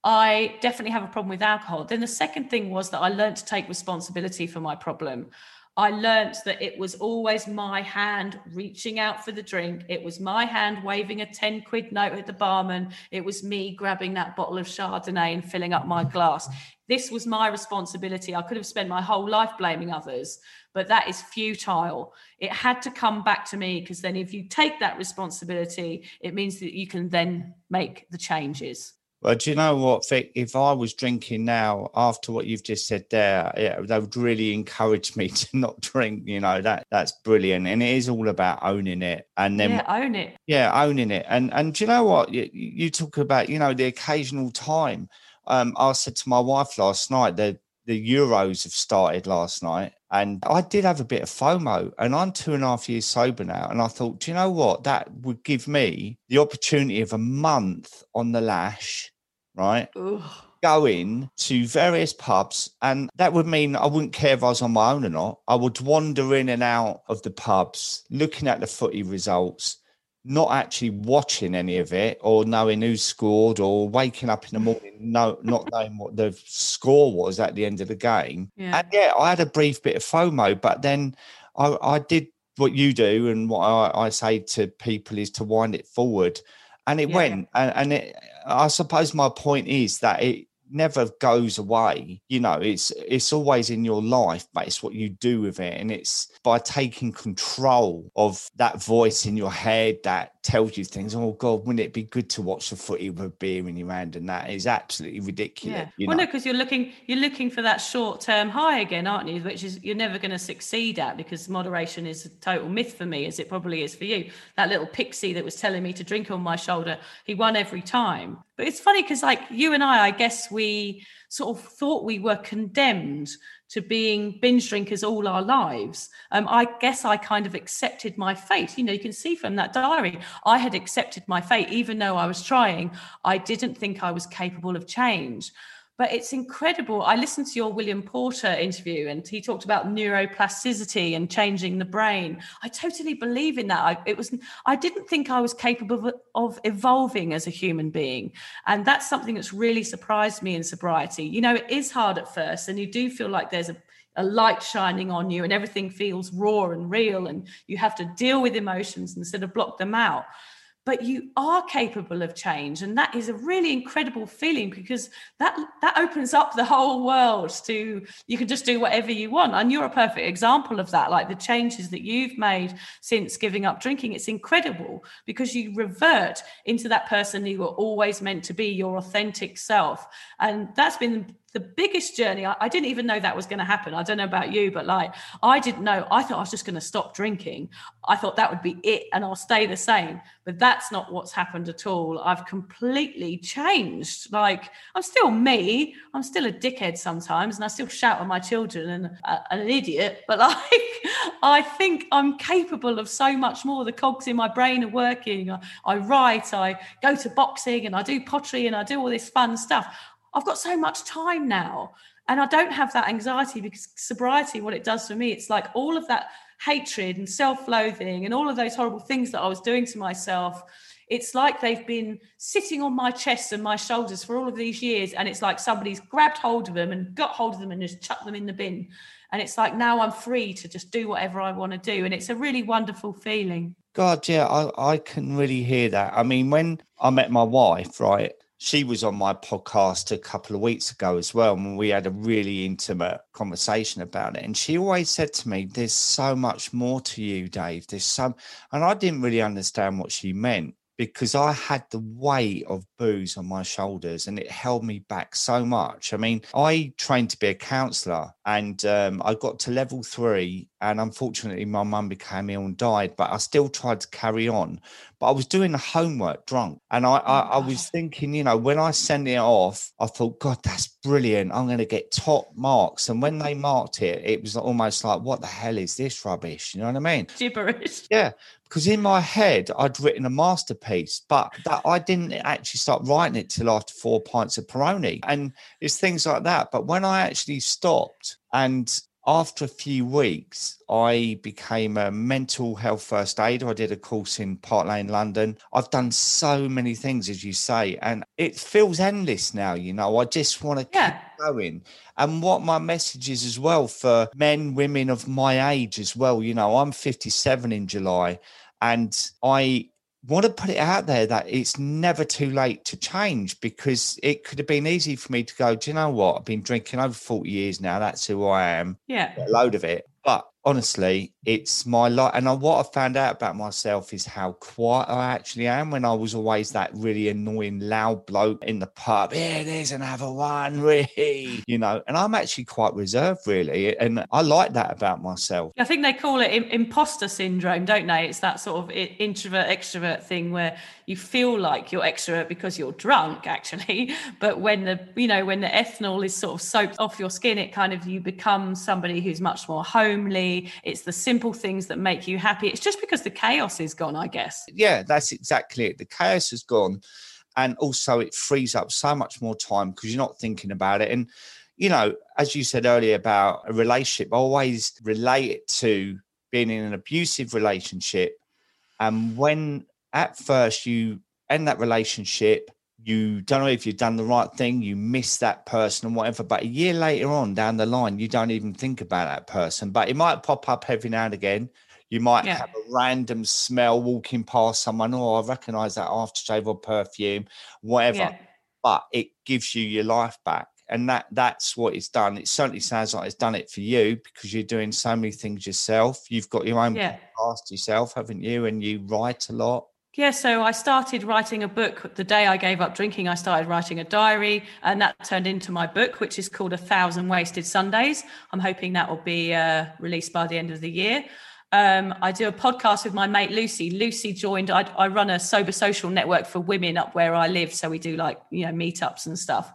[SPEAKER 4] I definitely have a problem with alcohol. Then the second thing was that I learned to take responsibility for my problem. I learnt that it was always my hand reaching out for the drink. It was my hand waving a 10 quid note at the barman. It was me grabbing that bottle of Chardonnay and filling up my glass. This was my responsibility. I could have spent my whole life blaming others, but that is futile. It had to come back to me because then if you take that responsibility, it means that you can then make the changes.
[SPEAKER 3] Well, do you know what, Vic? If I was drinking now, after what you've just said there, yeah, that would really encourage me to not drink. You know that that's brilliant, and it is all about owning it. And then
[SPEAKER 4] yeah, own it.
[SPEAKER 3] Yeah, owning it. And and do you know what? You, you talk about you know the occasional time. Um, I said to my wife last night that the Euros have started last night, and I did have a bit of FOMO. And I'm two and a half years sober now, and I thought, do you know what? That would give me the opportunity of a month on the lash, right? Going to various pubs, and that would mean I wouldn't care if I was on my own or not. I would wander in and out of the pubs, looking at the footy results, not actually watching any of it or knowing who scored or waking up in the morning no not knowing what the score was at the end of the game. Yeah. And yeah, I had a brief bit of FOMO, but then I, I did what you do and what I, I, say to people is to wind it forward. And it yeah. went. And, and it, I suppose my point is that it never goes away. You know it's it's always in your life but it's what you do with it. And it's by taking control of that voice in your head that tells you things oh god wouldn't it be good to watch the footy with a beer in your hand and that is absolutely ridiculous
[SPEAKER 4] yeah. well know? no because you're looking you're looking for that short term high again aren't you which is you're never going to succeed at because moderation is a total myth for me as it probably is for you that little pixie that was telling me to drink on my shoulder he won every time but it's funny because like you and i i guess we sort of thought we were condemned to being binge drinkers all our lives. Um, I guess I kind of accepted my fate. You know, you can see from that diary, I had accepted my fate, even though I was trying. I didn't think I was capable of change but it's incredible. I listened to your William Porter interview and he talked about neuroplasticity and changing the brain. I totally believe in that. I, it was I didn't think I was capable of, evolving as a human being. And that's something that's really surprised me in sobriety. You know, it is hard at first and you do feel like there's a a light shining on you and everything feels raw and real and you have to deal with emotions instead of block them out but you are capable of change. And that is a really incredible feeling because that that opens up the whole world to you can just do whatever you want. And you're a perfect example of that like the changes that you've made since giving up drinking. It's incredible because you revert into that person you were always meant to be your authentic self. And that's been the biggest journey I, I, didn't even know that was going to happen. I don't know about you but like i didn't know i thought i was just going to stop drinking. I thought that would be it and i'll stay the same but that's not what's happened at all. I've completely changed. Like i'm still me i'm still a dickhead sometimes and i still shout at my children and uh, an idiot but like i think i'm capable of so much more. The cogs in my brain are working. I, I write i go to boxing and i do pottery and i do all this fun stuff I've got so much time now. And I don't have that anxiety because sobriety, what it does for me, it's like all of that hatred and self loathing and all of those horrible things that I was doing to myself. It's like they've been sitting on my chest and my shoulders for all of these years. And it's like somebody's grabbed hold of them and got hold of them and just chucked them in the bin. And it's like now I'm free to just do whatever I want to do. And it's a really wonderful feeling.
[SPEAKER 3] God, yeah, I, I can really hear that. I mean, when I met my wife, right, she was on my podcast a couple of weeks ago as well and we had a really intimate conversation about it and she always said to me there's so much more to you dave there's some and i didn't really understand what she meant because I had the weight of booze on my shoulders and it held me back so much. I mean, I trained to be a counselor and um, I got to level three, and unfortunately, my mum became ill and died, but I still tried to carry on. But I was doing the homework drunk, and I, I, I was thinking, you know, when I sent it off, I thought, God, that's brilliant. I'm going to get top marks. And when they marked it, it was almost like, what the hell is this rubbish? You know what I mean?
[SPEAKER 4] Gibberish.
[SPEAKER 3] Yeah because in my head I'd written a masterpiece, but that I didn't actually start writing it till after four pints of Peroni, and it's things like that. But when I actually stopped, and after a few weeks, I became a mental health first aider. I did a course in Park Lane, London. I've done so many things, as you say, and it feels endless now. You know, I just want to yeah. keep going. And what my message is as well for men, women of my age as well. You know, I'm 57 in July. And I want to put it out there that it's never too late to change because it could have been easy for me to go, do you know what? I've been drinking over 40 years now. That's who I am.
[SPEAKER 4] Yeah.
[SPEAKER 3] A load of it. But honestly, it's my life. And I, what I found out about myself is how quiet I actually am when I was always that really annoying, loud bloke in the pub. Here, there's another one, really, you know. And I'm actually quite reserved, really. And I like that about myself.
[SPEAKER 4] I think they call it imposter syndrome, don't they? It's that sort of introvert extrovert thing where you feel like you're extrovert because you're drunk, actually. But when the, you know, when the ethanol is sort of soaked off your skin, it kind of, you become somebody who's much more homely. It's the simple things that make you happy. It's just because the chaos is gone, I guess.
[SPEAKER 3] Yeah, that's exactly it. The chaos is gone. And also, it frees up so much more time because you're not thinking about it. And, you know, as you said earlier about a relationship, I always relate it to being in an abusive relationship. And when at first you end that relationship, you don't know if you've done the right thing, you miss that person and whatever. But a year later on down the line, you don't even think about that person. But it might pop up every now and again. You might yeah. have a random smell walking past someone. Oh, I recognize that aftershave or perfume, whatever. Yeah. But it gives you your life back. And that that's what it's done. It certainly sounds like it's done it for you because you're doing so many things yourself. You've got your own yeah. podcast yourself, haven't you? And you write a lot.
[SPEAKER 4] Yeah, so I started writing a book the day I gave up drinking. I started writing a diary, and that turned into my book, which is called A Thousand Wasted Sundays. I'm hoping that will be uh, released by the end of the year. Um, I do a podcast with my mate Lucy. Lucy joined. I, I, run a sober social network for women up where I live, so we do like you know meetups and stuff.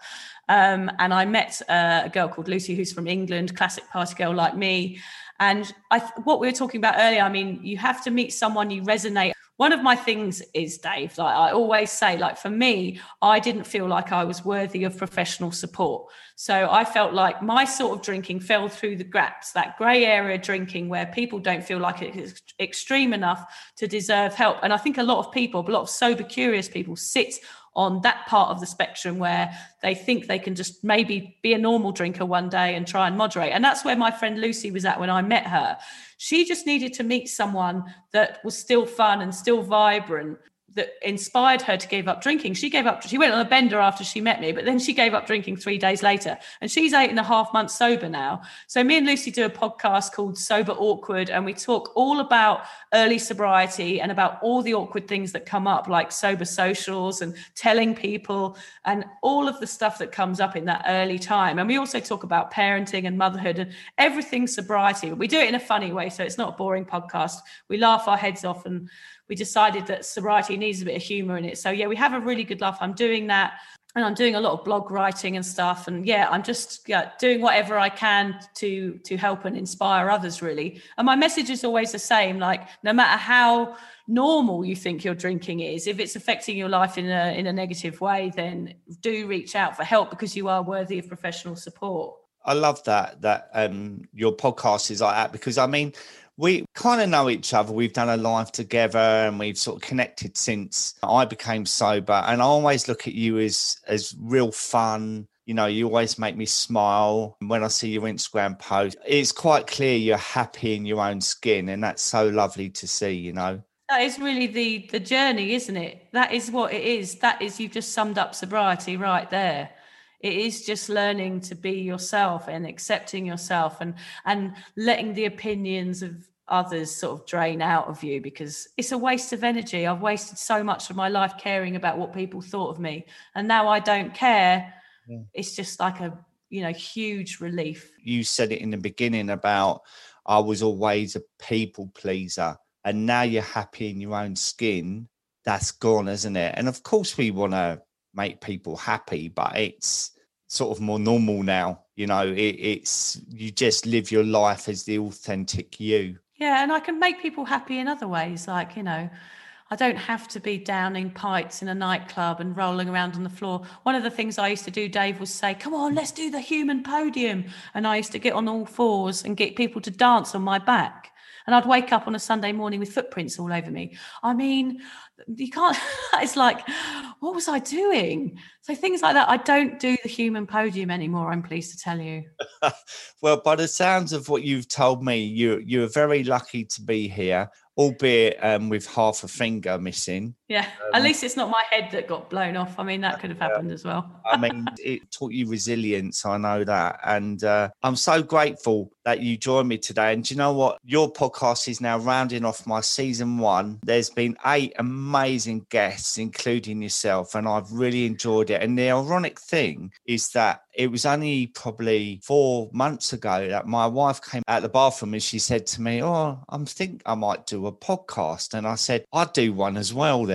[SPEAKER 4] Um, and I met uh, a girl called Lucy, who's from England, classic party girl like me. And I, what we were talking about earlier, I mean, you have to meet someone you resonate one of my things is dave like i always say like for me i didn't feel like i was worthy of professional support. So i felt like my sort of drinking fell through the gaps that grey area drinking where people don't feel like it's extreme enough to deserve help. And i think a lot of people a lot of sober curious people sit on that part of the spectrum where they think they can just maybe be a normal drinker one day and try and moderate. And that's where my friend Lucy was at when I met her. She just needed to meet someone that was still fun and still vibrant that inspired her to give up drinking. She gave up, she went on a bender after she met me, but then she gave up drinking three days later. And she's eight and a half months sober now. So me and Lucy do a podcast called Sober Awkward, and we talk all about early sobriety and about all the awkward things that come up, like sober socials and telling people and all of the stuff that comes up in that early time. And we also talk about parenting and motherhood and everything sobriety. But we do it in a funny way. So it's not a boring podcast. We laugh our heads off and we decided that sobriety needs a bit of humor in it. So yeah, we have a really good laugh. I'm doing that and I'm doing a lot of blog writing and stuff. And yeah, I'm just yeah, doing whatever I can to to help and inspire others really. And my message is always the same. Like no matter how normal you think your drinking is, if it's affecting your life in a in a negative way, then do reach out for help because you are worthy of professional support.
[SPEAKER 3] I love that that um your podcast is like that because I mean we kind of know each other. We've done a life together and we've sort of connected since I became sober. And I always look at you as as real fun. You know, you always make me smile when I see your Instagram post. It's quite clear you're happy in your own skin, and that's so lovely to see, you know.
[SPEAKER 4] That is really the the journey, isn't it? That is what it is. That is you've just summed up sobriety right there it is just learning to be yourself and accepting yourself and and letting the opinions of others sort of drain out of you because it's a waste of energy. I've wasted so much of my life caring about what people thought of me and now i don't care. Yeah. it's just like a you know huge relief.
[SPEAKER 3] You said it in the beginning about i was always a people pleaser and now you're happy in your own skin. That's gone isn't it? And of course we want to make people happy but it's sort of more normal now. You know, it, it's you just live your life as the authentic you.
[SPEAKER 4] Yeah, and I can make people happy in other ways. Like, you know, I don't have to be downing pints in a nightclub and rolling around on the floor. One of the things I used to do, Dave, was say, Come on, let's do the human podium. And I used to get on all fours and get people to dance on my back. And I'd wake up on a Sunday morning with footprints all over me. I mean, you can't it's like what was i doing so things like that i don't do the human podium anymore i'm pleased to tell you
[SPEAKER 3] well by the sounds of what you've told me you you're very lucky to be here albeit um, with half a finger missing.
[SPEAKER 4] Yeah, um, at least it's not my head that got blown off. I mean, that could have happened as well.
[SPEAKER 3] I mean, it taught you resilience. I know that, and uh, I'm so grateful that you joined me today. And you know what? Your podcast is now rounding off my season one. There's been eight amazing guests, including yourself, and I've really enjoyed it. And the ironic thing is that it was only probably four months ago that my wife came out the bathroom and she said to me, Oh, I'm think I might do a podcast. And I said, I'd do one as well then.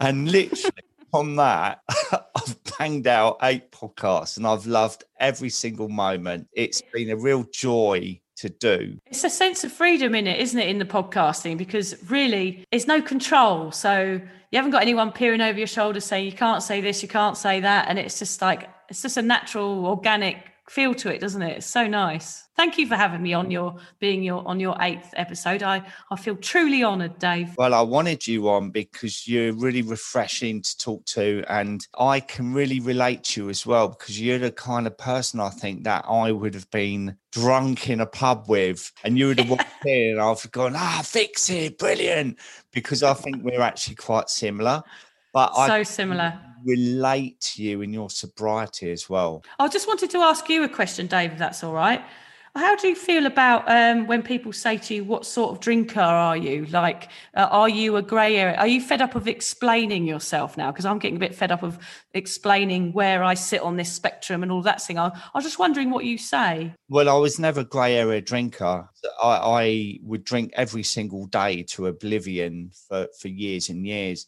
[SPEAKER 3] And literally on that, I've banged out eight podcasts and I've loved every single moment. It's been a real joy to do.
[SPEAKER 4] It's a sense of freedom in it, isn't it, in the podcasting? Because really, it's no control. So you haven't got anyone peering over your shoulder saying you can't say this, you can't say that. And it's just like, it's just a natural, organic feel to it, doesn't it? It's so nice. Thank you for having me on your being your on your eighth episode. I I feel truly honoured, Dave.
[SPEAKER 3] Well, I wanted you on because you're really refreshing to talk to, and I can really relate to you as well because you're the kind of person I think that I would have been drunk in a pub with, and you would have walked in and I've gone, ah, fix it, brilliant, because I think we're actually quite similar.
[SPEAKER 4] But so I similar
[SPEAKER 3] relate to you in your sobriety as well.
[SPEAKER 4] I just wanted to ask you a question, Dave, if that's all right. How do you feel about um, when people say to you, "What sort of drinker are you?" Like, uh, are you a grey area? Are you fed up of explaining yourself now? Because I'm getting a bit fed up of explaining where I sit on this spectrum and all that thing. I, I was just wondering what you say.
[SPEAKER 3] Well, I was never a grey area drinker. I, I would drink every single day to oblivion for for years and years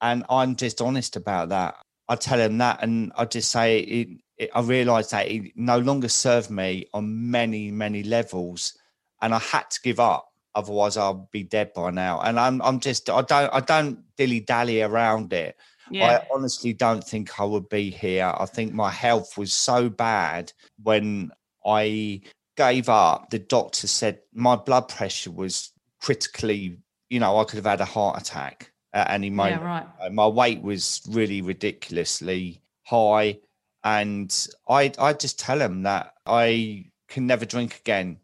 [SPEAKER 3] and I'm just honest about that. I tell him that, and I just say it, it, I realised that it no longer served me on many, many levels, and I had to give up. Otherwise, I'll be dead by now. And I'm, I'm just, I don't, I don't dilly dally around it.
[SPEAKER 4] Yeah.
[SPEAKER 3] I honestly don't think I would be here. I think my health was so bad when I gave up. The doctor said my blood pressure was critically, you know, I could have had a heart attack at any moment.
[SPEAKER 4] Yeah, right.
[SPEAKER 3] Uh, My weight was really ridiculously high. And I, I just tell him that I can never drink again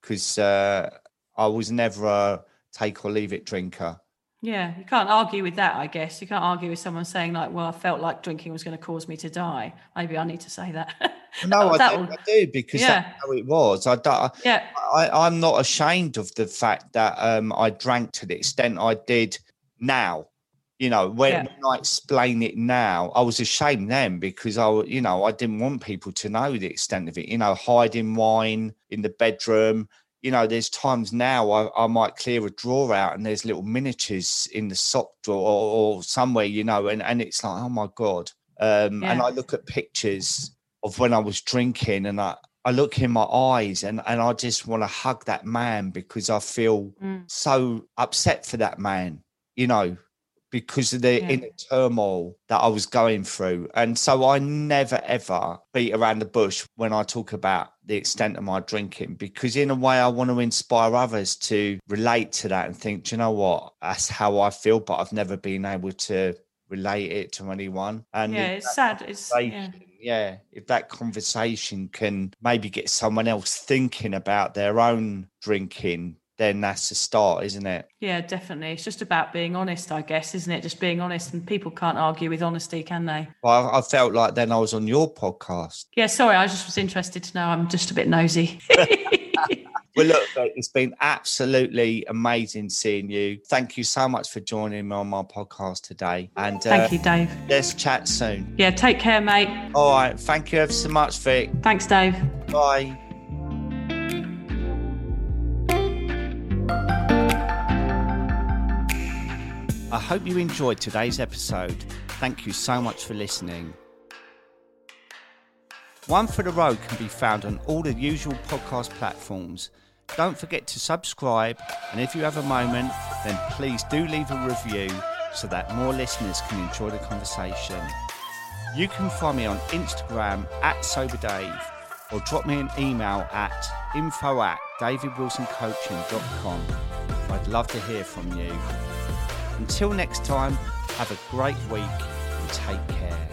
[SPEAKER 3] because uh, I was never a take or leave it drinker.
[SPEAKER 4] Yeah, you can't argue with that, I guess. You can't argue with someone saying like, "Well, I felt like drinking was going to cause me to die." Maybe I need to say that.
[SPEAKER 3] No, I
[SPEAKER 4] That
[SPEAKER 3] do,
[SPEAKER 4] will-
[SPEAKER 3] I do because
[SPEAKER 4] Yeah.
[SPEAKER 3] that's how it was. I, don't-
[SPEAKER 4] yeah,
[SPEAKER 3] I, I'm not ashamed of the fact that um, I drank to the extent I did now. You know, when,
[SPEAKER 4] Yeah.
[SPEAKER 3] when I explain it now, I was ashamed then because i you know, I didn't want people to know the extent of it. You know, hiding wine in the bedroom. You know, there's times now I, I might clear a drawer out and there's little miniatures in the sock drawer or, or somewhere, you know, and, and it's like, oh my God. Um, And I look at pictures of when I was drinking and I, I look in my eyes and, and I just want to hug that man because I feel
[SPEAKER 4] Mm.
[SPEAKER 3] so upset for that man, you know, because of the
[SPEAKER 4] Yeah.
[SPEAKER 3] inner turmoil that I was going through. And so I never ever beat around the bush when I talk about the extent of my drinking because in a way I want to inspire others to relate to that and think, "Do you know what? That's how I feel, but I've never been able to relate it to anyone. And
[SPEAKER 4] yeah. It's sad. It's yeah.
[SPEAKER 3] yeah, if that conversation can maybe get someone else thinking about their own drinking, then that's a start, isn't it?
[SPEAKER 4] Yeah, definitely. It's just about being honest, I guess, isn't it? Just being honest, and people can't argue with honesty, can they?
[SPEAKER 3] Well, I, I felt like then I was on your podcast.
[SPEAKER 4] Yeah, sorry, I just was interested to know. I'm just a bit nosy.
[SPEAKER 3] Well, look, it's been absolutely amazing seeing you. Thank you so much for joining me on my podcast today. And uh,
[SPEAKER 4] Thank you, Dave.
[SPEAKER 3] let's chat soon.
[SPEAKER 4] Yeah, take care, mate.
[SPEAKER 3] All right. Thank you ever so much, Vic.
[SPEAKER 4] Thanks, Dave.
[SPEAKER 3] Bye. I hope you enjoyed today's episode. Thank you so much for listening. One for the Road can be found on all the usual podcast platforms. Don't forget to subscribe, and if you have a moment, then please do leave a review so that more listeners can enjoy the conversation. You can find me on Instagram at SoberDave or drop me an email at info at davidwilsoncoaching.com. I'd love to hear from you. Until next time, have a great week and take care.